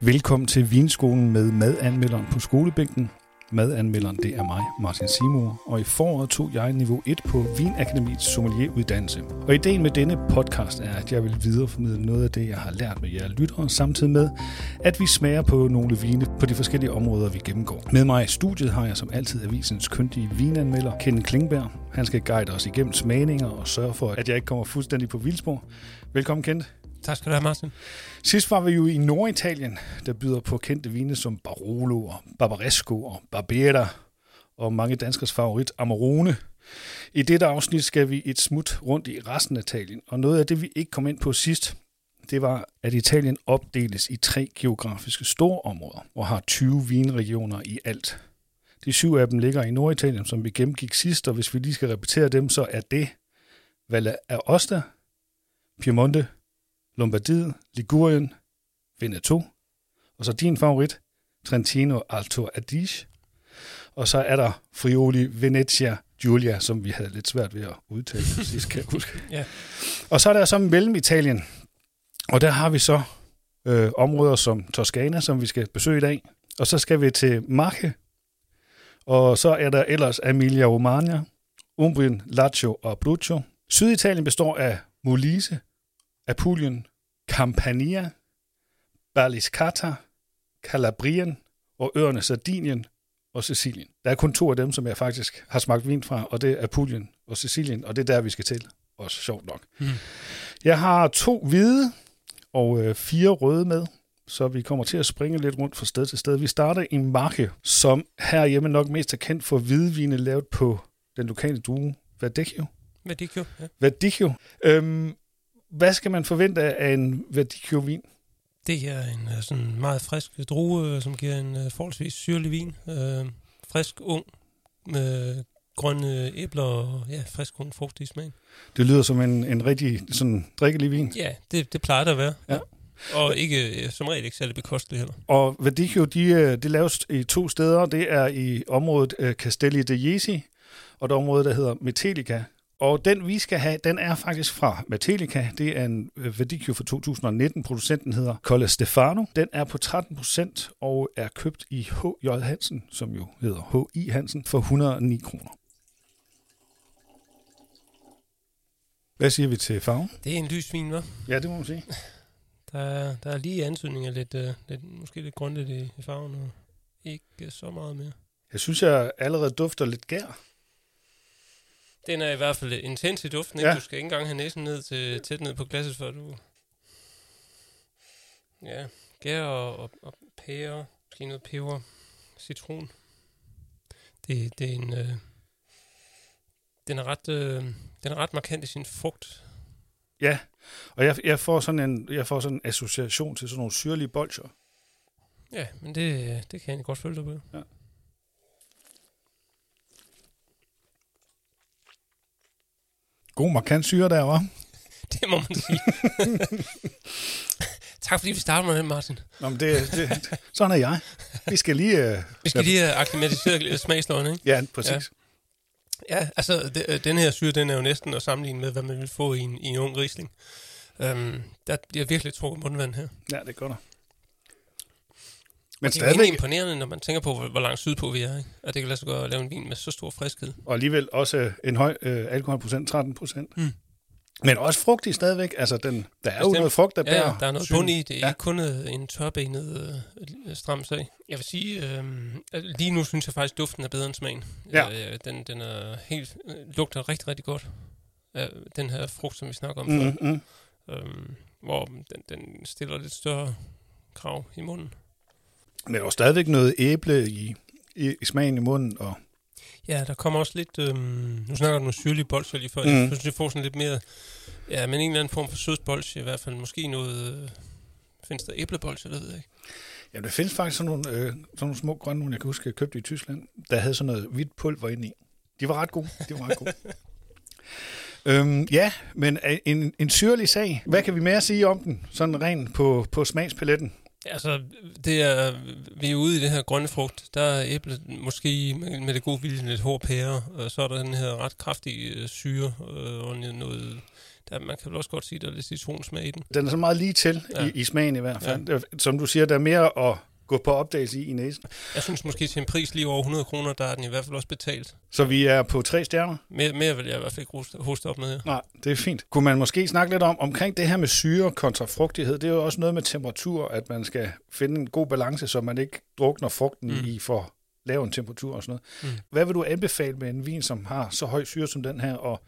Velkommen til Vinskolen med madanmelderen på skolebænken. Madanmelderen, det er mig, Martin Simor, og i foråret tog jeg niveau 1 på Vinakademiets sommelieruddannelse. Og ideen med denne podcast er, at jeg vil videreformidle noget af det, jeg har lært med jer lyttere, samtidig med, at vi smager på nogle vine på de forskellige områder, vi gennemgår. Med mig i studiet har jeg som altid avisens kyndige vinanmelder, Ken Klingberg. Han skal guide os igennem smagninger og sørge for, at jeg ikke kommer fuldstændig på vildspor. Velkommen, Kent. Tak skal du have, Martin. Sidst var vi jo i Norditalien, der byder på kendte vine som Barolo og Barbaresco og Barbera og mange danskers favorit Amarone. I dette afsnit skal vi et smut rundt i resten af Italien, og noget af det, vi ikke kom ind på sidst, det var, at Italien opdeles i tre geografiske store områder og har 20 vinregioner i alt. De syv af dem ligger i Norditalien, som vi gennemgik sidst, og hvis vi lige skal repetere dem, så er det Valle Aosta, Piemonte, Lombardiet, Ligurien, Veneto, og så din favorit, Trentino Alto Adige. Og så er der Friuli Venezia Giulia, som vi havde lidt svært ved at udtale sidst, kan jeg huske. ja. Og så er der så mellem Italien, og der har vi så øh, områder som Toscana, som vi skal besøge i dag. Og så skal vi til Marche, og så er der ellers Emilia Romagna, Umbrien, Lazio og Abruzzo. Syditalien består af Molise, Apulien, Campania, Baliscata, Calabrien og øerne Sardinien og Sicilien. Der er kun to af dem, som jeg faktisk har smagt vin fra, og det er Apulien og Sicilien, og det er der, vi skal til. Også sjovt nok. Mm. Jeg har to hvide og øh, fire røde med, så vi kommer til at springe lidt rundt fra sted til sted. Vi starter i Marke, som herhjemme nok mest er kendt for hvidvine lavet på den lokale drue Verdicchio. Verdicchio, ja. Verdicchio. Øhm, hvad skal man forvente af en Verdicchio-vin? Det er en uh, sådan meget frisk drue, som giver en uh, forholdsvis syrlig vin. Uh, frisk, ung, med grønne æbler og ja, frisk, ung, frugtig smag. Det lyder som en, en rigtig sådan, drikkelig vin. Ja, det, det plejer det at være. Ja. Og ikke, som regel ikke særlig bekostelig heller. Og Verdicchio, de, de laves i to steder. Det er i området Castelli de Jesi, og det område, der hedder Metelica. Og den, vi skal have, den er faktisk fra Matelica. Det er en Verdicchio for 2019. Producenten hedder Colle Stefano. Den er på 13 procent og er købt i H.J. Hansen, som jo hedder H.I. Hansen, for 109 kroner. Hvad siger vi til farven? Det er en lys vin, hva'? Ja, det må man sige. Der er, der er lige ansøgninger lidt, uh, lidt, måske lidt grundigt i, i farven, og ikke så meget mere. Jeg synes, jeg allerede dufter lidt gær. Den er i hvert fald intens i duften. Ikke? Ja. Du skal ikke engang have næsen ned til, tæt ned på glasset, før du... Ja, gær og, og, og pære, måske noget peber, citron. Det, det er en... Øh, den er ret, øh, den er ret markant i sin frugt. Ja, og jeg, jeg, får sådan en, jeg får sådan en association til sådan nogle syrlige bolcher. Ja, men det, det kan jeg godt følge dig på. Ja. God markant syre der, var. Det må man sige. tak fordi vi starter med den, Martin. Nå, men det, det, sådan er jeg. Vi skal lige... Uh, vi skal lige have akklimatiseret smagsløgene, ikke? Ja, præcis. Ja. Ja, altså, de, den her syre, den er jo næsten at sammenligne med, hvad man vil få i en, i en ung risling. Um, der bliver virkelig trukket mundvand her. Ja, det gør der. Men det er stadigvæk... imponerende, når man tænker på, hvor, hvor langt sydpå vi er. Ikke? At det kan lade sig gøre at lave en vin med så stor friskhed. Og alligevel også en høj øh, alkoholprocent, 13 procent. Mm. Men også frugtig stadigvæk. Altså, den, der er Bestemt. jo noget frugt, der ja, bærer. der er noget bund i. Det er ja. ikke kun en tørbenet øh, stram sag. Jeg vil sige, øh, lige nu synes jeg faktisk, at duften er bedre end smagen. Ja. Øh, den, den er helt, øh, lugter rigtig, rigtig godt. Øh, den her frugt, som vi snakker om mm, før. Mm. Øh, hvor den, den stiller lidt større krav i munden. Men der er stadigvæk noget æble i, i, i smagen i munden. Og Ja, der kommer også lidt... Øhm, nu snakker du om syrlig bolsje lige før. Mm. Jeg synes, jeg får sådan lidt mere... Ja, men en eller anden form for sødsbolsje i hvert fald. Måske noget... Øh, findes der æblebolsje, det ved jeg ikke. Ja, der findes faktisk sådan nogle, øh, sådan nogle små grønne nogle, jeg kan huske, jeg købte i Tyskland, der havde sådan noget hvidt pulver inde i. De var ret gode. De var ret gode. øhm, ja, men en, en syrlig sag. Hvad kan vi mere sige om den, sådan rent på, på smagspaletten? Altså, det er, vi er ude i det her grønne frugt. Der er æblet måske med, det gode vilje lidt hård pære, og så er der den her ret kraftige øh, syre øh, og noget... Der, man kan vel også godt sige, at der er lidt citronsmag i den. Den er så meget lige til ja. i, i smagen i hvert fald. Ja. Som du siger, der er mere at gå på opdagelse i i næsen. Jeg synes måske til en pris lige over 100 kroner, der er den i hvert fald også betalt. Så vi er på tre stjerner? Mere, mere vil jeg i hvert fald ikke hoste op med her. Nej, det er fint. Kunne man måske snakke lidt om, omkring det her med syre kontra frugtighed? Det er jo også noget med temperatur, at man skal finde en god balance, så man ikke drukner frugten mm. i for lav en temperatur og sådan noget. Mm. Hvad vil du anbefale med en vin, som har så høj syre som den her, og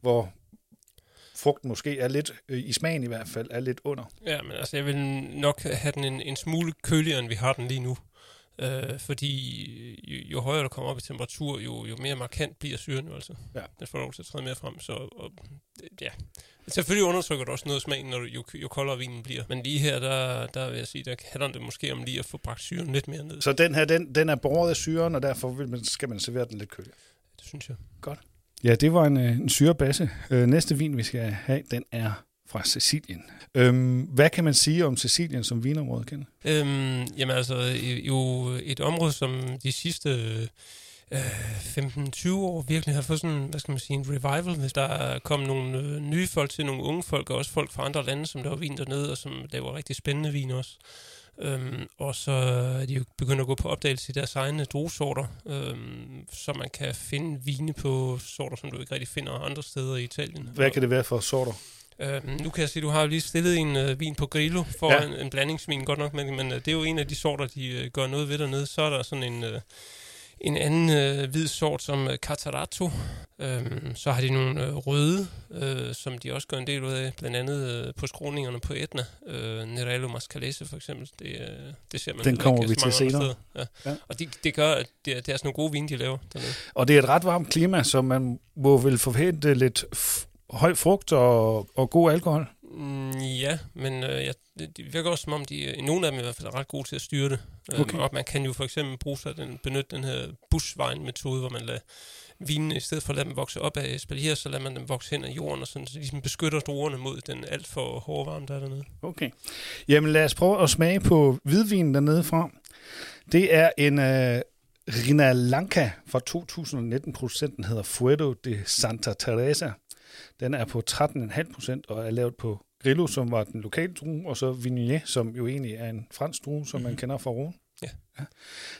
hvor frugten måske er lidt, øh, i smagen i hvert fald, er lidt under. Ja, men altså, jeg vil nok have den en, en smule køligere, end vi har den lige nu. Øh, fordi jo, jo højere du kommer op i temperatur, jo, jo mere markant bliver syren jo altså. Ja. Den får lov til at træde mere frem, så og, ja. Selvfølgelig undertrykker det også noget af smagen, når du, jo, jo koldere vinen bliver. Men lige her, der, der vil jeg sige, der handler det måske om lige at få bragt syren lidt mere ned. Så den her, den, den er båret af syren, og derfor vil man, skal man servere den lidt kølig? Det synes jeg. Godt. Ja, det var en, øh, en syrebasse. Øh, næste vin, vi skal have, den er fra Sicilien. Øhm, hvad kan man sige om Sicilien som vinområde, Ken? Øhm, jamen altså, jo et område, som de sidste øh, 15-20 år virkelig har fået sådan, hvad skal man sige, en revival, hvis der er kommet nogle øh, nye folk til, nogle unge folk, og også folk fra andre lande, som der var vin dernede, og som laver rigtig spændende vin også. Øhm, og så er de jo begyndt at gå på opdagelse i deres egne druesorter, øhm, så man kan finde vine på sorter, som du ikke rigtig finder andre steder i Italien. Hvad kan det være for sorter? Øhm, nu kan jeg sige, du har lige stillet en øh, vin på Grillo for ja. en, en blandingsvin, godt nok, men, men øh, det er jo en af de sorter, de øh, gør noget ved dernede. Så er der sådan en... Øh, en anden øh, hvid sort som øh, Catarato. Øhm, så har de nogle øh, røde, øh, som de også gør en del ud af, blandt andet øh, på skråningerne på Etna. Øh, Nerello Mascalese for eksempel. Det, øh, det ser man Den kommer vi til senere. Ja. Ja. Og det, det gør, at det, det er sådan nogle gode vine, de laver dernede. Og det er et ret varmt klima, så man må vel forvente lidt høj frugt og, og god alkohol? Mm, ja, men øh, ja, det, det virker også som om, de, nogle af dem i hvert fald er ret gode til at styre det. Øhm, okay. og man kan jo for eksempel bruge sig den, benytte den her bushvine-metode, hvor man lader vinene, i stedet for at lade dem vokse op af espalier, så lader man dem vokse hen af jorden, og sådan, så ligesom beskytter druerne mod den alt for hårde varme, der er dernede. Okay. Jamen lad os prøve at smage på hvidvinen dernede fra. Det er en uh, Rina fra 2019. Producenten hedder Fuero de Santa Teresa. Den er på 13,5 procent og er lavet på Grillo, som var den lokale drue, og så Viognier, som jo egentlig er en fransk drue, som mm-hmm. man mhm. kender fra Rhone. Ja. ja.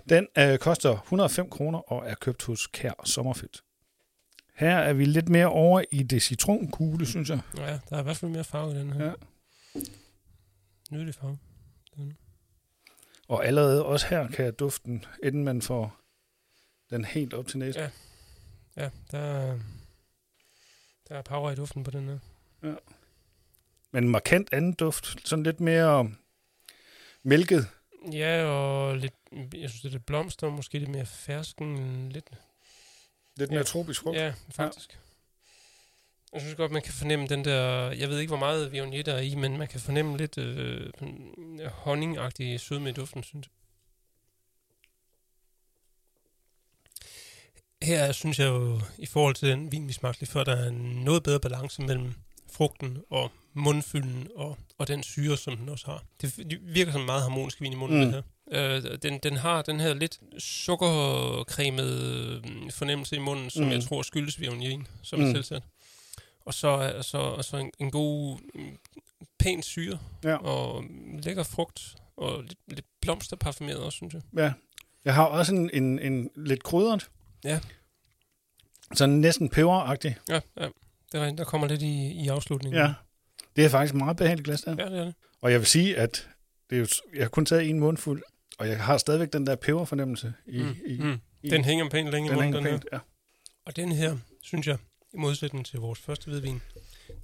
Den øh, koster 105 kroner og er købt hos Kær Sommerfelt. Her er vi lidt mere over i det citronkugle, synes jeg. Ja, der er i hvert fald mere farve i den her. Ja. Nydelig farve. Den. Og allerede også her kan jeg duften, inden man får den helt op til næsen. Ja, ja der, der er power i duften på den her. Ja. Men markant anden duft. Sådan lidt mere mælket. Ja, og lidt, jeg synes, det er lidt blomster, måske lidt mere fersken, lidt... Lidt mere ja. tropisk frugt. Ja, faktisk. Ja. Jeg synes godt, man kan fornemme den der... Jeg ved ikke, hvor meget Viognier der er i, men man kan fornemme lidt øh, honningagtig sødme i duften, synes jeg. Her synes jeg jo, i forhold til den vin, vi smagte lige før, der er noget bedre balance mellem frugten og mundfylden og, og den syre, som den også har. Det virker som meget harmonisk vin i munden, mm. det her. Øh, den, den har den her lidt sukkercremet mm, fornemmelse i munden, som mm. jeg tror skyldes violin, som mm. er tilsat. Og så, så, så en, en god, mm, pæn syre, ja. og lækker frugt, og lidt, lidt blomsterparfumeret også, synes jeg. Ja. Jeg har også en, en, en lidt krydret. Ja. Sådan næsten peberagtig. Ja, ja. Det er, der kommer lidt i, i afslutningen. Ja. Det er faktisk meget behageligt glas, der. Ja, det er det. Og jeg vil sige, at det er jo, jeg har kun taget en mundfuld, og jeg har stadigvæk den der peberfornemmelse. I, mm. I, mm. I, den hænger pænt længe den i munden, den pænt, her. Ja. Og den her, synes jeg, i modsætning til vores første hvidvin,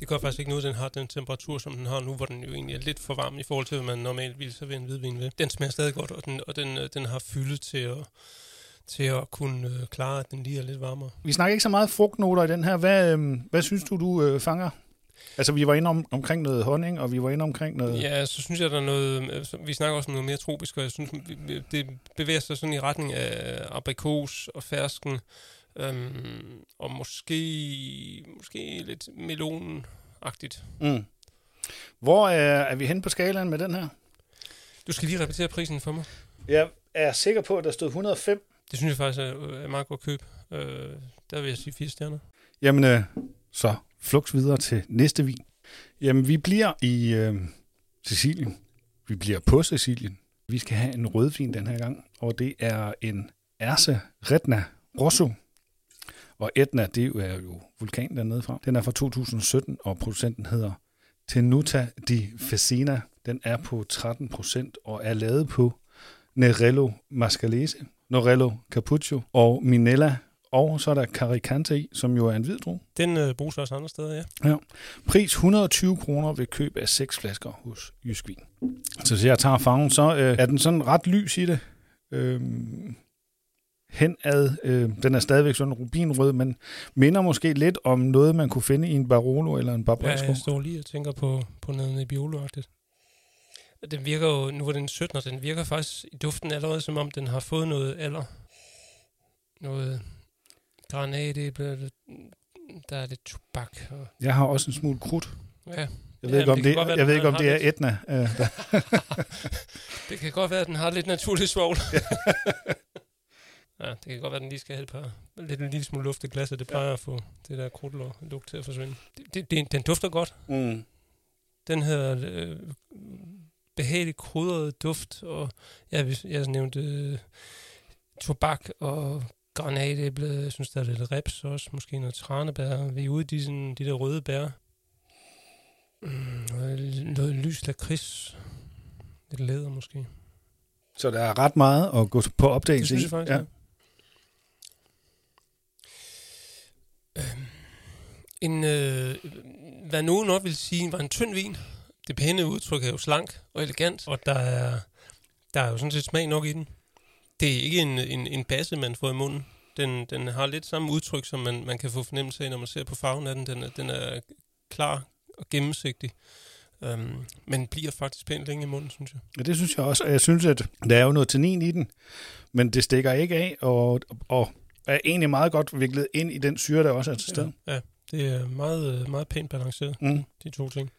det gør faktisk ikke noget, den har den temperatur, som den har nu, hvor den jo egentlig er lidt for varm i forhold til, hvad man normalt ville servere en hvidvin ved. Den smager stadig godt, og den, og den, øh, den har fylde til at, til at kunne øh, klare, at den lige er lidt varmere. Vi snakker ikke så meget frugtnoter i den her. Hvad, øh, hvad synes du, du øh, fanger? Altså, vi var inde om, omkring noget honning, og vi var inde omkring noget... Ja, så synes jeg, der er noget... Øh, vi snakker også om noget mere tropisk, og jeg synes, det bevæger sig sådan i retning af aprikos og fersken, øhm, og måske, måske lidt melonagtigt. Mm. Hvor er, er vi hen på skalaen med den her? Du skal lige repetere prisen for mig. Jeg er sikker på, at der stod 105. Det synes jeg faktisk er, er meget godt køb. Øh, der vil jeg sige fire stjerner. Jamen, øh, så flux videre til næste vin. Jamen, vi bliver i øh, Sicilien. Vi bliver på Sicilien. Vi skal have en rødvin den her gang, og det er en Erse Retna Rosso. Og Etna, det er jo vulkan dernede fra. Den er fra 2017, og producenten hedder Tenuta di Fesina. Den er på 13 procent og er lavet på Nerello Mascalese, Norello Capuccio og Minella. Og så er der Caricante som jo er en hvid drue. Den øh, bruges også andre steder, ja. Ja. Pris 120 kroner ved køb af seks flasker hos Jysk Vin. Så hvis jeg tager farven, så øh, er den sådan ret lys i det. Øhm, henad, øh, den er stadigvæk sådan rubinrød, men minder måske lidt om noget, man kunne finde i en Barolo eller en ja Barbaresco. jeg står lige og tænker på, på noget Nebbiolo-agtigt. Den virker jo, nu var den 17, og den virker faktisk i duften allerede, som om den har fået noget alder. Noget granatæble, der er lidt tobak. Og, Jeg har også en smule krudt. ja, Jeg ved Ja, ikke, om det være, jeg ved ikke, om det er lidt- Etna. Øh, det kan godt være, at den har lidt naturlig svovl. ja, det kan godt være, at den lige skal have et par, lidt en lille smule luft i glasset. Det plejer at få det der krudt og lugt til at forsvinde. Det, det, det, den dufter godt. Mm. Den her øh, behageligt krydret duft, og ja, hvis jeg nævnte øh, tobak og granatæble, jeg synes, der er lidt reps også, måske noget tranebær. Vi er ude i de, sådan, de der røde bær. Mm, noget, lys lakrids. Lidt læder måske. Så der er ret meget at gå på Det opdagelse synes i. jeg faktisk, ja. ja. Øhm, en, øh, hvad nogen nok vil sige, var en tynd vin. Det pæne udtryk er jo slank og elegant, og der er, der er jo sådan set smag nok i den. Det er ikke en, en, en basse, man får i munden. Den, den har lidt samme udtryk, som man, man kan få fornemmelse af, når man ser på farven af den. Den er, den er klar og gennemsigtig. Um, men bliver faktisk pænt længe i munden, synes jeg. Ja, det synes jeg også. Og jeg synes, at der er jo noget tannin i den, men det stikker ikke af, og, og er egentlig meget godt viklet ind i den syre, der også er til stede. Ja, ja, det er meget, meget pænt balanceret. Mm. de to ting.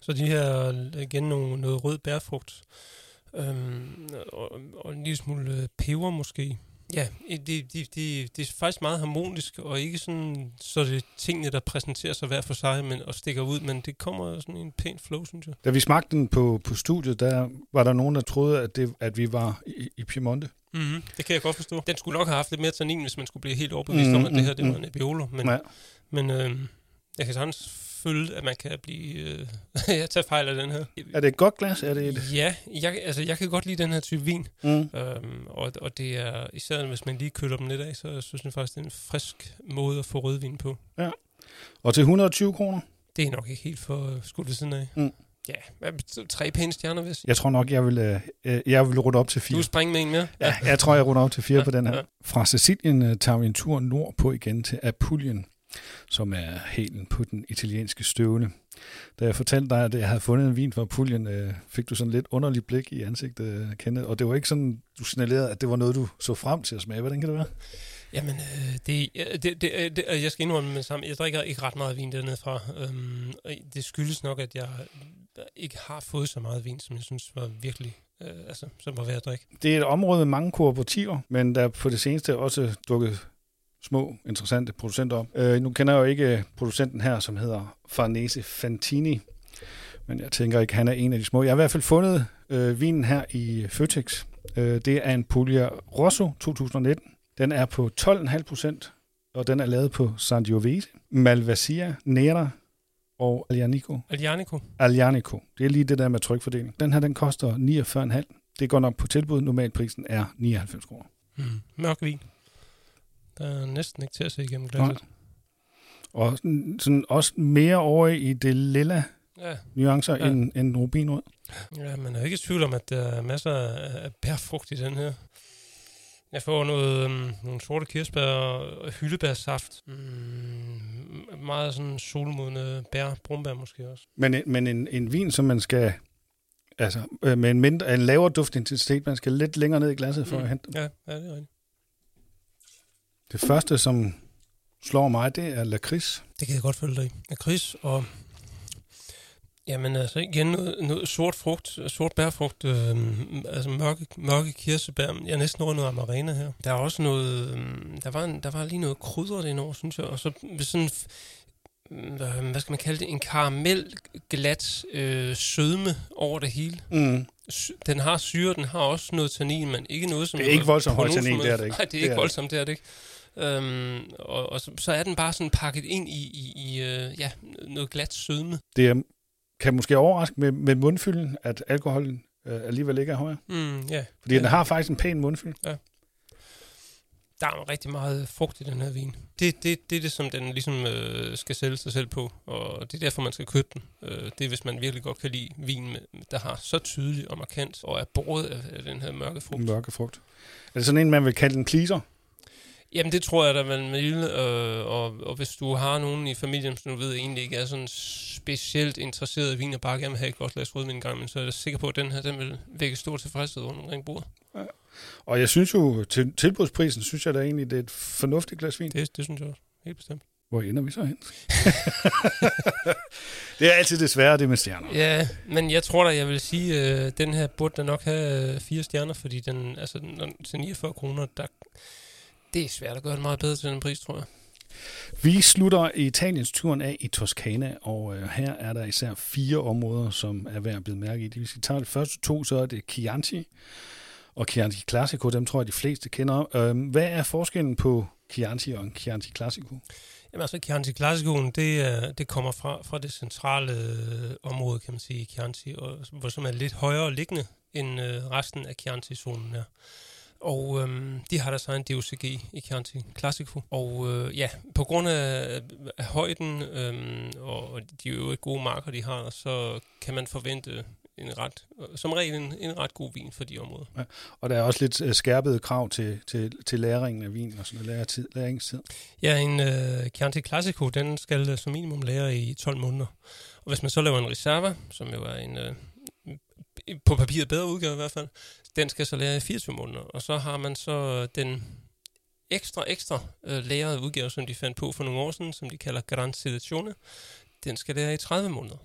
Så de her, igen, nogle, noget rød bærfrugt, øhm, og, og en lille smule øh, peber måske. Ja, det de, de, de, de er faktisk meget harmonisk, og ikke sådan, så det er tingene, der præsenterer sig hver for sig, men, og stikker ud, men det kommer sådan en pæn flow, synes jeg. Da vi smagte den på, på studiet, der var der nogen, der troede, at, det, at vi var i, i Piemonte. Mm-hmm. Det kan jeg godt forstå. Den skulle nok have haft lidt mere tannin, hvis man skulle blive helt overbevist mm, Mm, om, at det her det mm, var en Nebbiolo, men, Ja. men øh, jeg kan sagtens føle, at man kan blive... Øh, jeg tager fejl af den her. Er det et godt glas? Er det et? Ja, jeg, altså, jeg kan godt lide den her type vin. Mm. Øhm, og, og det er, især hvis man lige køler dem lidt af, så synes jeg faktisk, det er en frisk måde at få rødvin på. Og til 120 kroner? Det er nok ikke helt for øh, skudt ved siden af. Mm. Ja, tre pæne stjerner, hvis Jeg tror nok, jeg vil, øh, øh, jeg vil runde op til du fire. vil springe med en mere. Ja, jeg tror, jeg runder op til fire Ja, på den her. ja. Fra Sicilien øh, tager vi en tur nordpå igen til Apulien, som er hælen på den italienske støvle. Da jeg fortalte dig, at jeg havde fundet en vin fra Apulien, øh, fik du sådan lidt underligt blik i ansigtet, Kenneth. Og det var ikke sådan, du signalerede, at det var noget, du så frem til at smage. Hvordan kan det være? Jamen, øh, det, det, det, øh, det, øh, jeg skal indrømme med sammen. Jeg drikker ikke ret meget vin dernede fra. Øhm, det skyldes nok, at jeg ikke har fået så meget vin, som jeg synes var virkelig, øh, altså, som var værd at drikke. Det er et område med mange kooperativer, men der er på det seneste også dukket små, interessante producenter op. Øh, nu kender jeg jo ikke producenten her, som hedder Farnese Fantini, men jeg tænker ikke, han er en af de små. Jeg har i hvert fald fundet øh, vinen her i Føtex. Øh, det er en Puglia Rosso 2019. Den er på 12,5 procent, og den er lavet på Sangiovese, Malvasia, Nera og Aglianico. Aglianico. Aglianico. Det er lige det der med trykfordeling. Den her, den koster 49,5. Det går nok på tilbud. Normalprisen er 99 kroner. Mm. Mørk vin. Der er næsten ikke til at se igennem glasset. Og sådan, sådan også mere over i det lilla Ja, nuancer Ja. end, end rubinrød. ja, man er ikke i tvivl om, at der er masser af bærfrugt i den her. Jeg får noget, um, nogle sorte kirsebær og hyldebærsaft. Mm, meget sådan solmodne bær, brumbær måske også. Men, en- men en, en vin, som man skal... Altså, øh, med en, mindre, en lavere duftintensitet, man skal lidt længere ned i glasset for Mm. at hente den. Ja, ja, det er rigtigt. Det første, som slår mig, det er lakrids. Det kan jeg godt følge dig i. Lakrids og Jamen altså igen noget, noget sort frugt, sort bærfrugt, øh, altså mørke, mørke kirsebær. Jeg er næsten over noget amarena her. Der er også noget, øh, der, var en, der var lige noget krydret indover, synes jeg. Og så sådan, øh, hvad skal man kalde det, en karamel glat øh, sødme over det hele. Mm. Den har syre, den har også noget tannin, men ikke noget som... Det er ikke voldsomt højt tannin, det er det ikke. Nej, det er ikke det er voldsomt, det er det ikke. Øhm, og, og så, så er den bare sådan pakket ind i, i, i øh, ja, noget glat sødme. Det kan måske overraske med, med mundfylden, at alkoholen øh, alligevel ikke er højere. Mm, ja. Fordi ja. den har faktisk en pæn mundfyld. Ja. Der er rigtig meget frugt i den her vin. Det, det, det er det, som den ligesom øh, skal sælge sig selv på, og det er derfor, man skal købe den. Øh, det er, hvis man virkelig godt kan lide vin, med, der har så tydelig og markant, og er båret af, af den her mørke frugt. Mørke frugt. Er det sådan en, man vil kalde en pleaser? Jamen, det tror jeg, der man vil. Øh, og, og hvis du har nogen i familien, som du ved egentlig ikke er sådan specielt interesseret i vin, og bare gerne vil have et godt glas rødvin en gang, men så er jeg sikker på, at den her den vil vække stor tilfredshed rundt omkring bordet. Ja. Og jeg synes jo, til tilbudsprisen, synes jeg da egentlig, det er et fornuftigt glas vin. Det, det synes jeg også. Helt bestemt. Hvor ender vi så hen? det er altid det svære, det med stjerner. Ja, men jeg tror da, jeg vil sige, at øh, den her burde da nok have øh, fire stjerner, fordi den, altså, den, til 49 kroner, der, det er svært at gøre det meget bedre til den pris, tror jeg. Vi slutter Italiens turen af i Toskana, og øh, her er der især fire områder, som er værd at blive mærke i. Hvis vi tager de første to, så er det Chianti og Chianti Classico. Dem tror jeg, de fleste kender. Øh, hvad er forskellen på Chianti og Chianti Classico? Jamen altså, Chianti Classicoen, det, det kommer fra, fra det centrale øh, område, kan man sige, i Chianti, og, som er lidt højere liggende end øh, resten af Chianti-zonen her. Og øhm, de har der så en DOCG i Chianti Classico. Og øh, ja, på grund af, af højden øhm, og de øvrige gode marker, de har, så kan man forvente en ret, som regel en, en ret god vin for de områder. Ja, og der er også lidt øh, skærpede krav til, til, til læringen af vin og sådan noget læretid, læringstid. Ja, en uh, Chianti Classico, den skal uh, som minimum lære i 12 måneder. Og hvis man så laver en Reserva, som jo er en uh, på papiret bedre udgave i hvert fald, den skal så lære i 24 måneder. Og så har man så den ekstra, ekstra uh, lærede udgave, som de fandt på for nogle år siden, som de kalder Gran Selezione. Den skal lære i 30 måneder.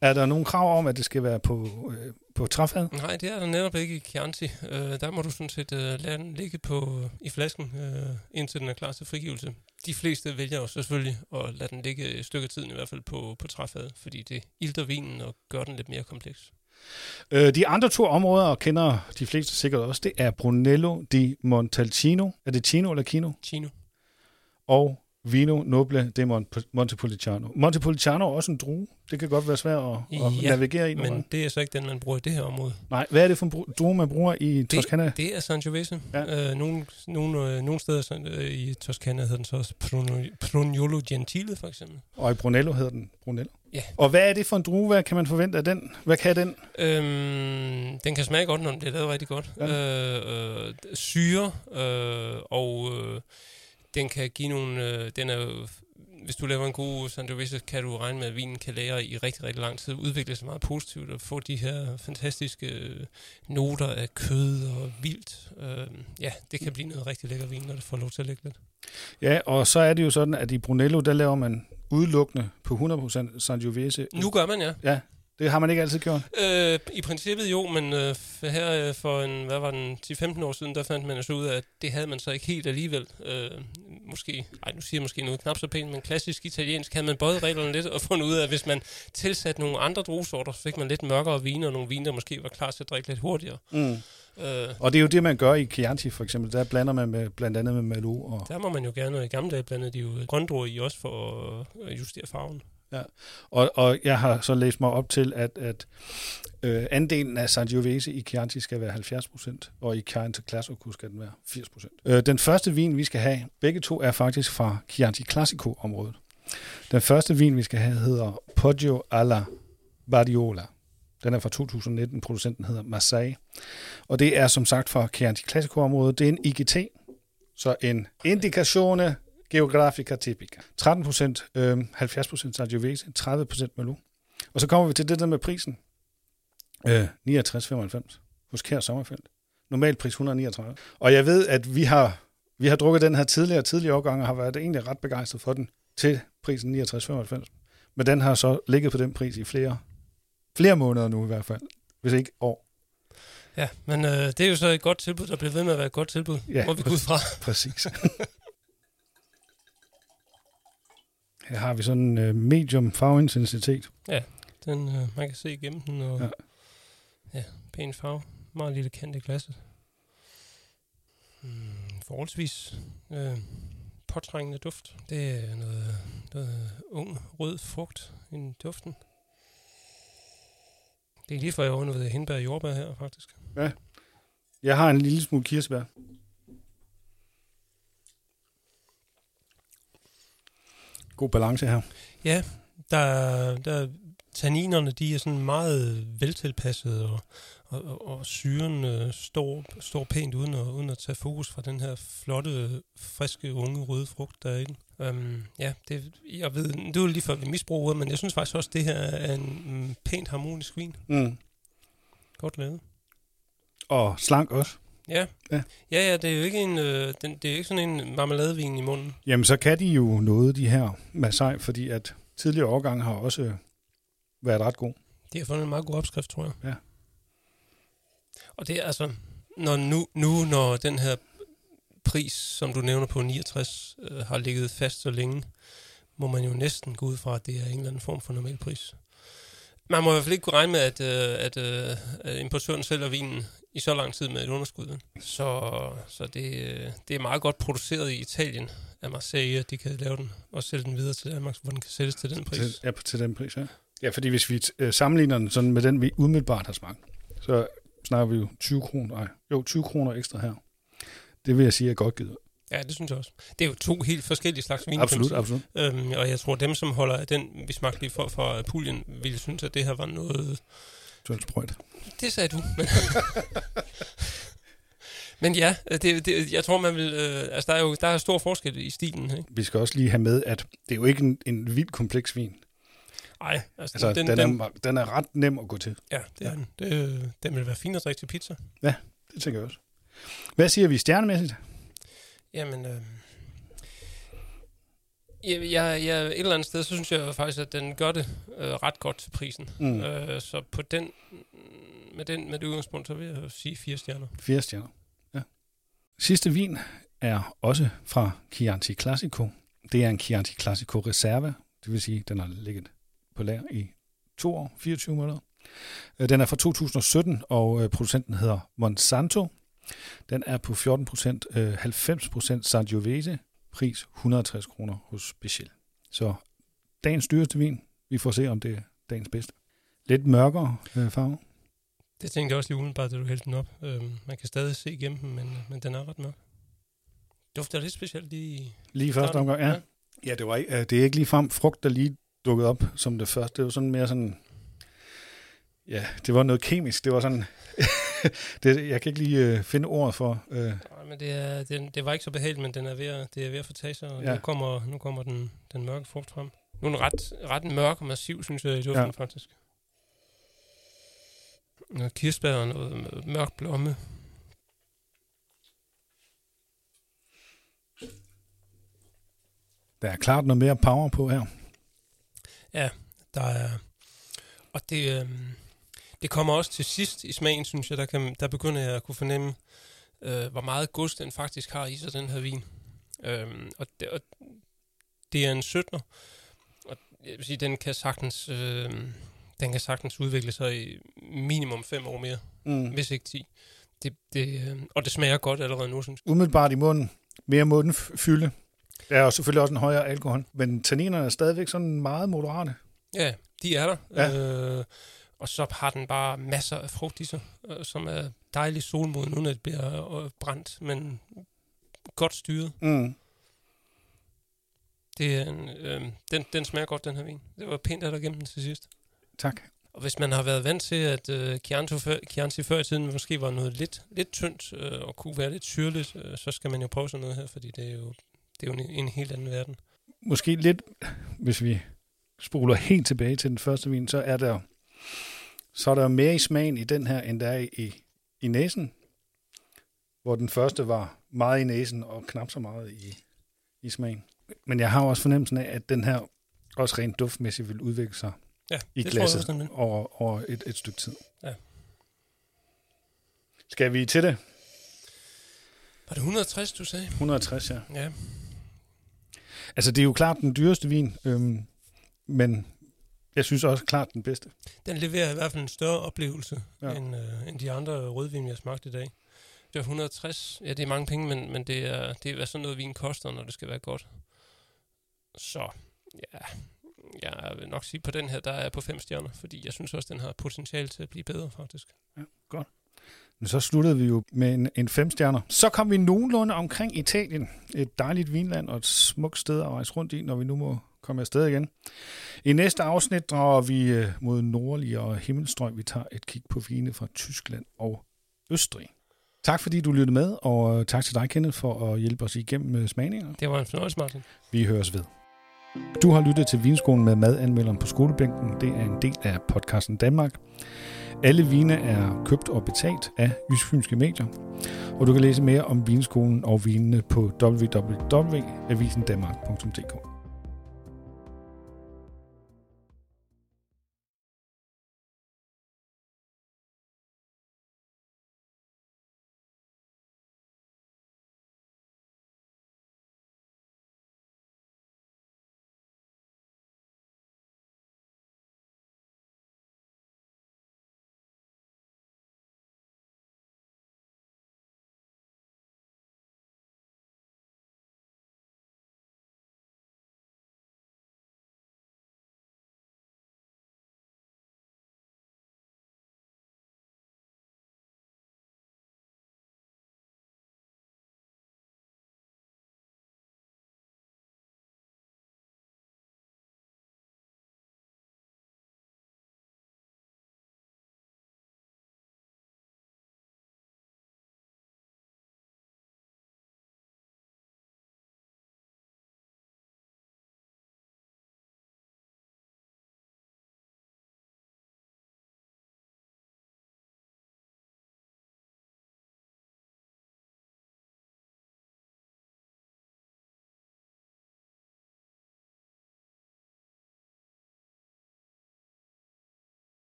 Er der nogen krav om, at det skal være på, øh, på træfad? Nej, det er der netop ikke i Chianti. Øh, der må du sådan set øh, lade den ligge på, i flasken, øh, indtil den er klar til frigivelse. De fleste vælger jo selvfølgelig at lade den ligge et stykke tid i hvert fald på, på træfad, fordi det ilter vinen og gør den lidt mere kompleks. Øh, de andre to områder kender de fleste sikkert også. Det er Brunello di Montalcino. Er det Chino eller Kino? Chino. Og Vino Noble de Montepulciano. Montepulciano er også en drue. Det kan godt være svært at, at ja, navigere i. men noget. det er så ikke den, man bruger i det her område. Nej, hvad er det for en drue, man bruger i det, Toscana? Det er Sangiovese. Ja. Øh, nogle, nogle, øh, nogle steder øh, i Toscana hedder den så også Pruniolo Gentile, for eksempel. Og i Brunello hedder den Brunello? Ja. Og hvad er det for en drue? Hvad kan man forvente af den? Hvad kan den? Øhm, den kan smage godt, når den bliver lavet rigtig godt. Ja. Øh, øh, syre øh, og... Øh, den kan give nogle... Øh, den er hvis du laver en god Sangiovese, kan du regne med, at vinen kan lære i rigtig, rigtig lang tid, udvikle sig meget positivt og få de her fantastiske øh, noter af kød og vildt. Øh, ja, det kan blive noget rigtig lækker vin, når det får lov til at ligge lidt. Ja, og så er det jo sådan, at i Brunello, der laver man udelukkende på 100% Sangiovese. Nu gør man, ja. Ja, det har man ikke altid gjort? Øh, I princippet jo, men øh, her øh, for en, hvad var den, 10-15 år siden, der fandt man altså ud af, at det havde man så ikke helt alligevel. Øh, måske, ej, nu siger jeg måske noget knap så pænt, men klassisk italiensk havde man bøjet reglerne lidt og fundet ud af, at hvis man tilsatte nogle andre druesorter, så fik man lidt mørkere viner, og nogle vine, der måske var klar til at drikke lidt hurtigere. Mm. Øh, og det er jo det, man gør i Chianti for eksempel. Der blander man med, blandt andet med Merlot. Og... Der må man jo gerne, og i gamle dage blandede de jo grøndruer i også for at justere farven. Ja, og, og jeg har så læst mig op til, at, at øh, andelen af Sangiovese i Chianti skal være 70%, og i Chianti Classico skal den være 80%. Øh, den første vin, vi skal have, begge to er faktisk fra Chianti Classico-området. Den første vin, vi skal have, hedder Poggio alla Badiola. Den er fra 2019, producenten hedder Marseille. Og det er som sagt fra Chianti Classico-området. Det er en IGT, så en Indicatione Geografica Typica. 13 procent, øh, 70 procent Sangiovese, 30 procent Merlot. Og så kommer vi til det der med prisen. Øh, 69,95 hos Kær Sommerfelt. Normal pris 139. Og jeg ved, at vi har, vi har drukket den her tidligere, tidligere årgang, og har været egentlig ret begejstret for den til prisen 69,95. Men den har så ligget på den pris i flere flere måneder nu i hvert fald, hvis ikke år. Ja, men øh, det er jo så et godt tilbud, der bliver ved med at være et godt tilbud, Ja, må vi gå ud fra. Præcis. Her har vi sådan en øh, medium farveintensitet. Den, øh, man kan se igennem den, og Ja. ja, ja pæn farve. Meget lille kant i glasset. Hmm, forholdsvis øh, påtrængende duft. Det er noget, noget ung rød frugt i duften. Det er lige før jeg undvede hindbær og jordbær her, faktisk. Jeg har en lille smule kirsebær. God balance her. Ja, der, der tanninerne, de er sådan meget veltilpassede, og, og, og, og syren øh, står, står pænt uden at, uden at tage fokus fra den her flotte, friske, unge, røde frugt, der er i den. Um, ja, det, jeg ved, det er jo lige før vi misbruger men jeg synes faktisk også, at det her er en mm, pænt harmonisk vin. Mm. Godt lavet. Og slank også. Ja. Ja. ja, ja, det er jo ikke, en, øh, den, det er ikke sådan en marmeladevin i munden. Jamen, så kan de jo noget, de her Masai, fordi at tidligere årgange har også været ret god. Det har fundet en meget god opskrift, tror jeg. Ja. Og det er altså, når nu, nu når den her pris, som du nævner på 69, øh, har ligget fast så længe, må man jo næsten gå ud fra, at det er en eller anden form for normal pris. Man må i hvert fald ikke kunne regne med, at, øh, at, øh, at importøren sælger vinen i så lang tid med et underskud. Så, så det, øh, det er meget godt produceret i Italien af Marseille, at de kan lave den og sælge den videre til Danmark, hvor den kan sælges til den pris. Til, ja, til den pris, ja. Ja, fordi hvis vi øh, sammenligner den sådan med den, vi umiddelbart har smagt, så snakker vi jo 20 kroner, nej, jo 20 kroner ekstra her. Det vil jeg sige er godt givet. Ja, det synes jeg også. Det er jo to helt forskellige slags vin. Absolut, absolut. Øhm, og jeg tror, dem, som holder af den, vi smagte lige for fra Puljen, ville synes, at det her var noget... Du har sprøjt. Det sagde du. Men, men ja, det, det, jeg tror, man vil... Øh, altså, der er jo der er stor forskel i stilen. Ikke? Vi skal også lige have med, at det er jo ikke en, en vildt kompleks vin. Ej, altså, Altså, den, den, den, er, den er ret nem at gå til. Ja, det er den. Det, den vil være fint at drikke til pizza. Det tænker jeg også. Hvad siger vi stjernemæssigt? Jamen, øh, jeg, jeg, jeg, et eller andet sted, så synes jeg faktisk, at den gør det øh, ret godt til prisen. Mm. Øh, så på den, med, den, med det udgangspunkt, så vil jeg sige fire stjerner. Fire stjerner. Ja. Sidste vin er også fra Chianti Classico. Det er en Chianti Classico Reserve. Det vil sige, den har ligget på lager i to år, 24 måneder. Øh, Den er fra 2017, og øh, producenten hedder Monsanto. Den er på 14 procent, 90 procent Sangiovese, pris 160 kroner hos Special. Så dagens dyreste vin. Vi får se, om det er dagens bedste. Lidt mørkere øh, farve. Det tænkte jeg også lige umiddelbart, da du hældte den op. Øhm, man kan stadig se igennem den, men, men den er ret mørk. Dufter lidt specielt lige... Lige første omgang, ja. ja. Ja, det, var ikke, øh, det er ikke lige frem frugt, der lige dukkede op som det første. Det var sådan mere sådan... Ja, det var noget kemisk. Det var sådan... det, jeg kan ikke lige øh, finde ord for... Øh, men det, er, den, det var ikke så behageligt, men den er ved at, det er ved at fortage sig, og Ja. ja. nu kommer, nu kommer den, den mørke frugt frem. Nu er den ret, ret mørk og massiv, synes jeg, i duften Ja. ja. faktisk. Noget kirsebær og noget mørk blomme. der er klart noget mere power på her. Der er, og det, øhm, det kommer også til sidst i smagen, synes jeg, der, kan, der begynder jeg at kunne fornemme, øh, hvor meget gods den faktisk har i sig, den her vin. Øhm, og, det, og det er en 17'er, og jeg vil sige, den kan sagtens, øh, den kan sagtens udvikle sig i minimum 5 år mere, Mm. hvis ikke 10. Det, det, øh, og det smager godt allerede nu, synes jeg. Umiddelbart i munden. Mere mundfylde. Der er selvfølgelig også en højere alkohol. Men tanninerne er stadigvæk sådan meget moderate. Ja, de er der. Ja. Øh, og så har den bare masser af frugt i sig, øh, som er dejligt solmoden, uden at det bliver øh, brændt, men godt styret. Mm. Det er en, øh, den, den smager godt, den her vin. Det var pænt af dig gennem den til sidst. Tak. Og hvis man har været vant til, at øh, Chianti, før, Chianti før i tiden måske var noget lidt, lidt tyndt øh, og kunne være lidt syrligt, øh, så skal man jo prøve sådan noget her, fordi det er jo, det er jo en, en helt anden verden. Måske lidt, hvis vi spoler helt tilbage til den første vin, så er der så er der mere i smagen i den her, end der er i, i næsen. Hvor den første var meget i næsen og knap så meget i, i smagen. Men jeg har også fornemmelsen af, at den her også rent duftmæssigt vil udvikle sig Ja, i glasset også, over, over et, et stykke tid. Ja. Skal vi til det? Var det 160, du sagde? 160, ja. Ja. Altså, det er jo klart den dyreste vin, øhm, men jeg synes også klart den bedste. Den leverer i hvert fald en større oplevelse, Ja. ja. end, øh, end de andre rødvin, jeg har smagt i dag. Det er 160, ja, det er mange penge, men, men det, er, det er hvad sådan noget vin koster, når det skal være godt. Så, ja, jeg vil nok sige, på den her, der er jeg på fem stjerner, fordi jeg synes også, den har potentiale til at blive bedre, faktisk. Men så sluttede vi jo med en, en femstjerner. Så kom vi nogenlunde omkring Italien. Et dejligt vinland og et smukt sted at rejse rundt i, når vi nu må komme afsted igen. I næste afsnit drager vi øh, mod nordligere himmelstrøg. Vi tager et kig på vine fra Tyskland og Østrig. Tak fordi du lyttede med, og tak til dig, Kenneth, for at hjælpe os igennem øh, smagninger. Det var en fornøjelse, Martin. Vi høres ved. Du har lyttet til Vinskolen med madanmelderen på skolebænken. Det er en del af podcasten Danmark. Alle vine er købt og betalt af Jysk Fynske Medier, og du kan læse mere om vinskolen og vinene på www.avisendanmark.dk.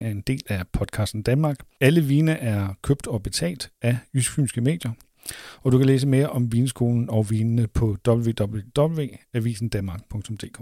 er en del af podcasten Danmark. Alle vine er købt og betalt af Jysk Fynske Medier, og du kan læse mere om vinskolen og vinene på www.avisendanmark.dk.